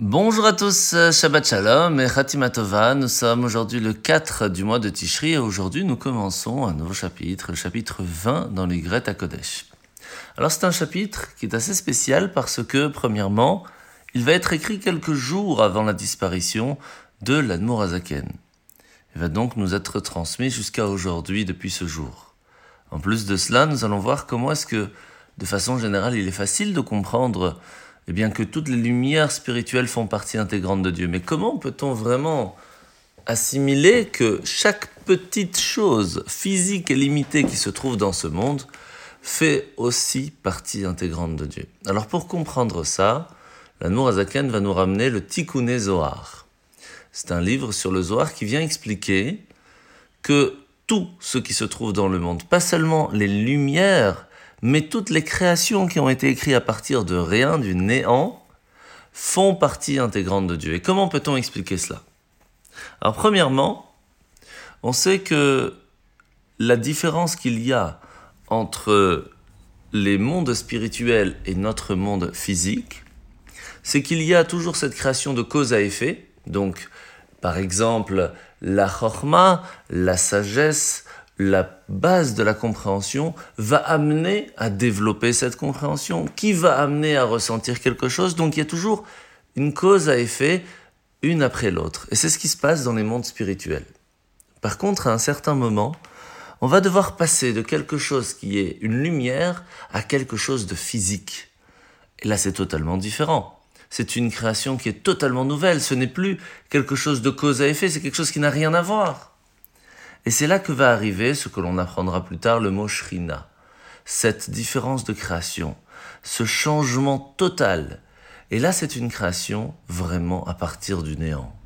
Bonjour à tous, euh, Shabbat Shalom et Khatima Tova. Nous sommes aujourd'hui le 4 du mois de Tishri et aujourd'hui nous commençons un nouveau chapitre, le chapitre 20 dans les à Kodesh. Alors c'est un chapitre qui est assez spécial parce que, premièrement, il va être écrit quelques jours avant la disparition de l'Admour Azaken. Il va donc nous être transmis jusqu'à aujourd'hui depuis ce jour. En plus de cela, nous allons voir comment est-ce que, de façon générale, il est facile de comprendre eh bien, que toutes les lumières spirituelles font partie intégrante de Dieu. Mais comment peut-on vraiment assimiler que chaque petite chose physique et limitée qui se trouve dans ce monde fait aussi partie intégrante de Dieu? Alors pour comprendre ça, la Azaken va nous ramener le Tikkun Zohar. C'est un livre sur le Zohar qui vient expliquer que tout ce qui se trouve dans le monde, pas seulement les lumières mais toutes les créations qui ont été écrites à partir de rien, du néant, font partie intégrante de Dieu. Et comment peut-on expliquer cela? Alors premièrement, on sait que la différence qu'il y a entre les mondes spirituels et notre monde physique, c'est qu'il y a toujours cette création de cause à effet. Donc, par exemple, la chorma, la sagesse, la base de la compréhension va amener à développer cette compréhension, qui va amener à ressentir quelque chose? Donc il y a toujours une cause à effet, une après l'autre. Et c'est ce qui se passe dans les mondes spirituels. Par contre, à un certain moment, on va devoir passer de quelque chose qui est une lumière à quelque chose de physique. Et là, c'est totalement différent. C'est une création qui est totalement nouvelle. Ce n'est plus quelque chose de cause à effet, c'est quelque chose qui n'a rien à voir. Et c'est là que va arriver ce que l'on apprendra plus tard, le mot shrina. Cette différence de création, ce changement total. Et là, c'est une création vraiment à partir du néant.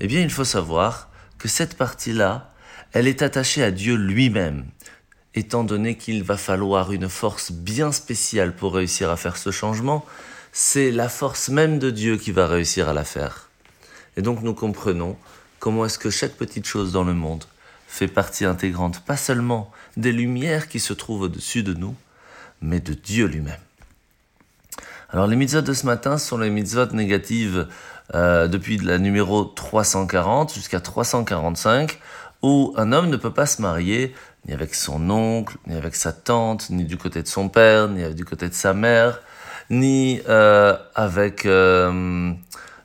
Eh bien, il faut savoir que cette partie-là, elle est attachée à Dieu lui-même, étant donné qu'il va falloir une force bien spéciale pour réussir à faire ce changement, c'est la force même de Dieu qui va réussir à la faire. Et donc nous comprenons comment est-ce que chaque petite chose dans le monde fait partie intégrante pas seulement des lumières qui se trouvent au-dessus de nous, mais de Dieu lui-même. Alors les mitzvot de ce matin sont les mitzvot négatives euh, depuis la numéro 340 jusqu'à 345, où un homme ne peut pas se marier ni avec son oncle, ni avec sa tante, ni du côté de son père, ni du côté de sa mère, ni euh, avec euh,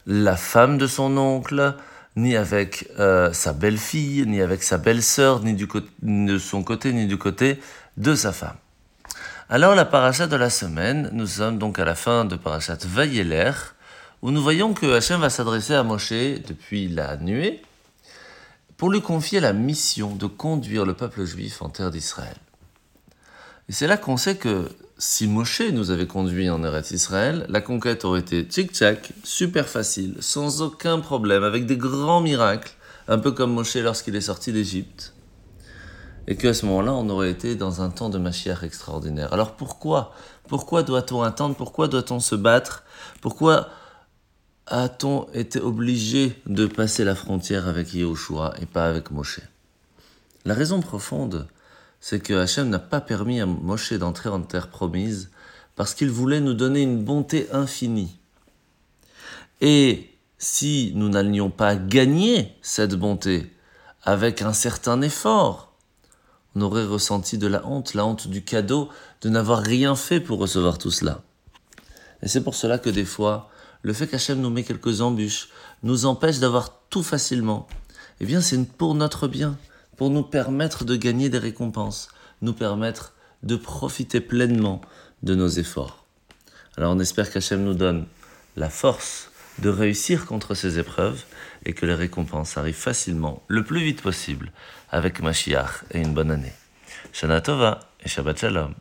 la femme de son oncle, ni avec euh, sa belle-fille, ni avec sa belle-sœur, ni de son côté, ni du côté de sa femme. Alors la paracha de la semaine, nous sommes donc à la fin de parachat Vayeler, où nous voyons que Hachem va s'adresser à Moshe depuis la nuée pour lui confier la mission de conduire le peuple juif en terre d'Israël. Et c'est là qu'on sait que si Moshe nous avait conduit en Eretz Israël, la conquête aurait été tchic-tchac, super facile, sans aucun problème, avec des grands miracles, un peu comme Moshe lorsqu'il est sorti d'Égypte. Et qu'à ce moment-là, on aurait été dans un temps de Mashiach extraordinaire. Alors pourquoi? Pourquoi doit-on attendre? Pourquoi doit-on se battre? Pourquoi a-t-on été obligé de passer la frontière avec Yehoshua et pas avec Moshe? La raison profonde, c'est que Hachem n'a pas permis à Moshe d'entrer en terre promise parce qu'il voulait nous donner une bonté infinie. Et si nous n'allions pas gagner cette bonté avec un certain effort, on aurait ressenti de la honte, la honte du cadeau de n'avoir rien fait pour recevoir tout cela. Et c'est pour cela que des fois, le fait qu'Hachem nous met quelques embûches nous empêche d'avoir tout facilement. Eh bien, c'est pour notre bien pour nous permettre de gagner des récompenses, nous permettre de profiter pleinement de nos efforts. Alors on espère qu'Hachem nous donne la force de réussir contre ces épreuves et que les récompenses arrivent facilement, le plus vite possible, avec Mashiach et une bonne année. Shana Tova et Shabbat Shalom.